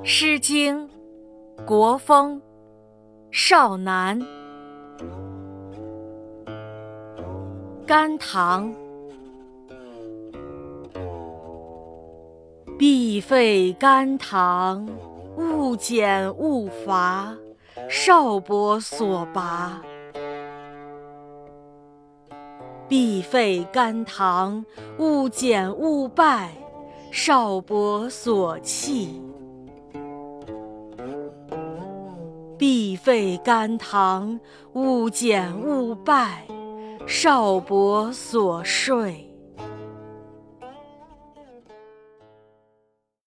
《诗经·国风·少南》甘棠，必废甘棠，勿减勿伐，少伯所拔。必废甘棠，勿减勿败，少伯所弃。必废甘棠，勿减勿败，少伯所睡。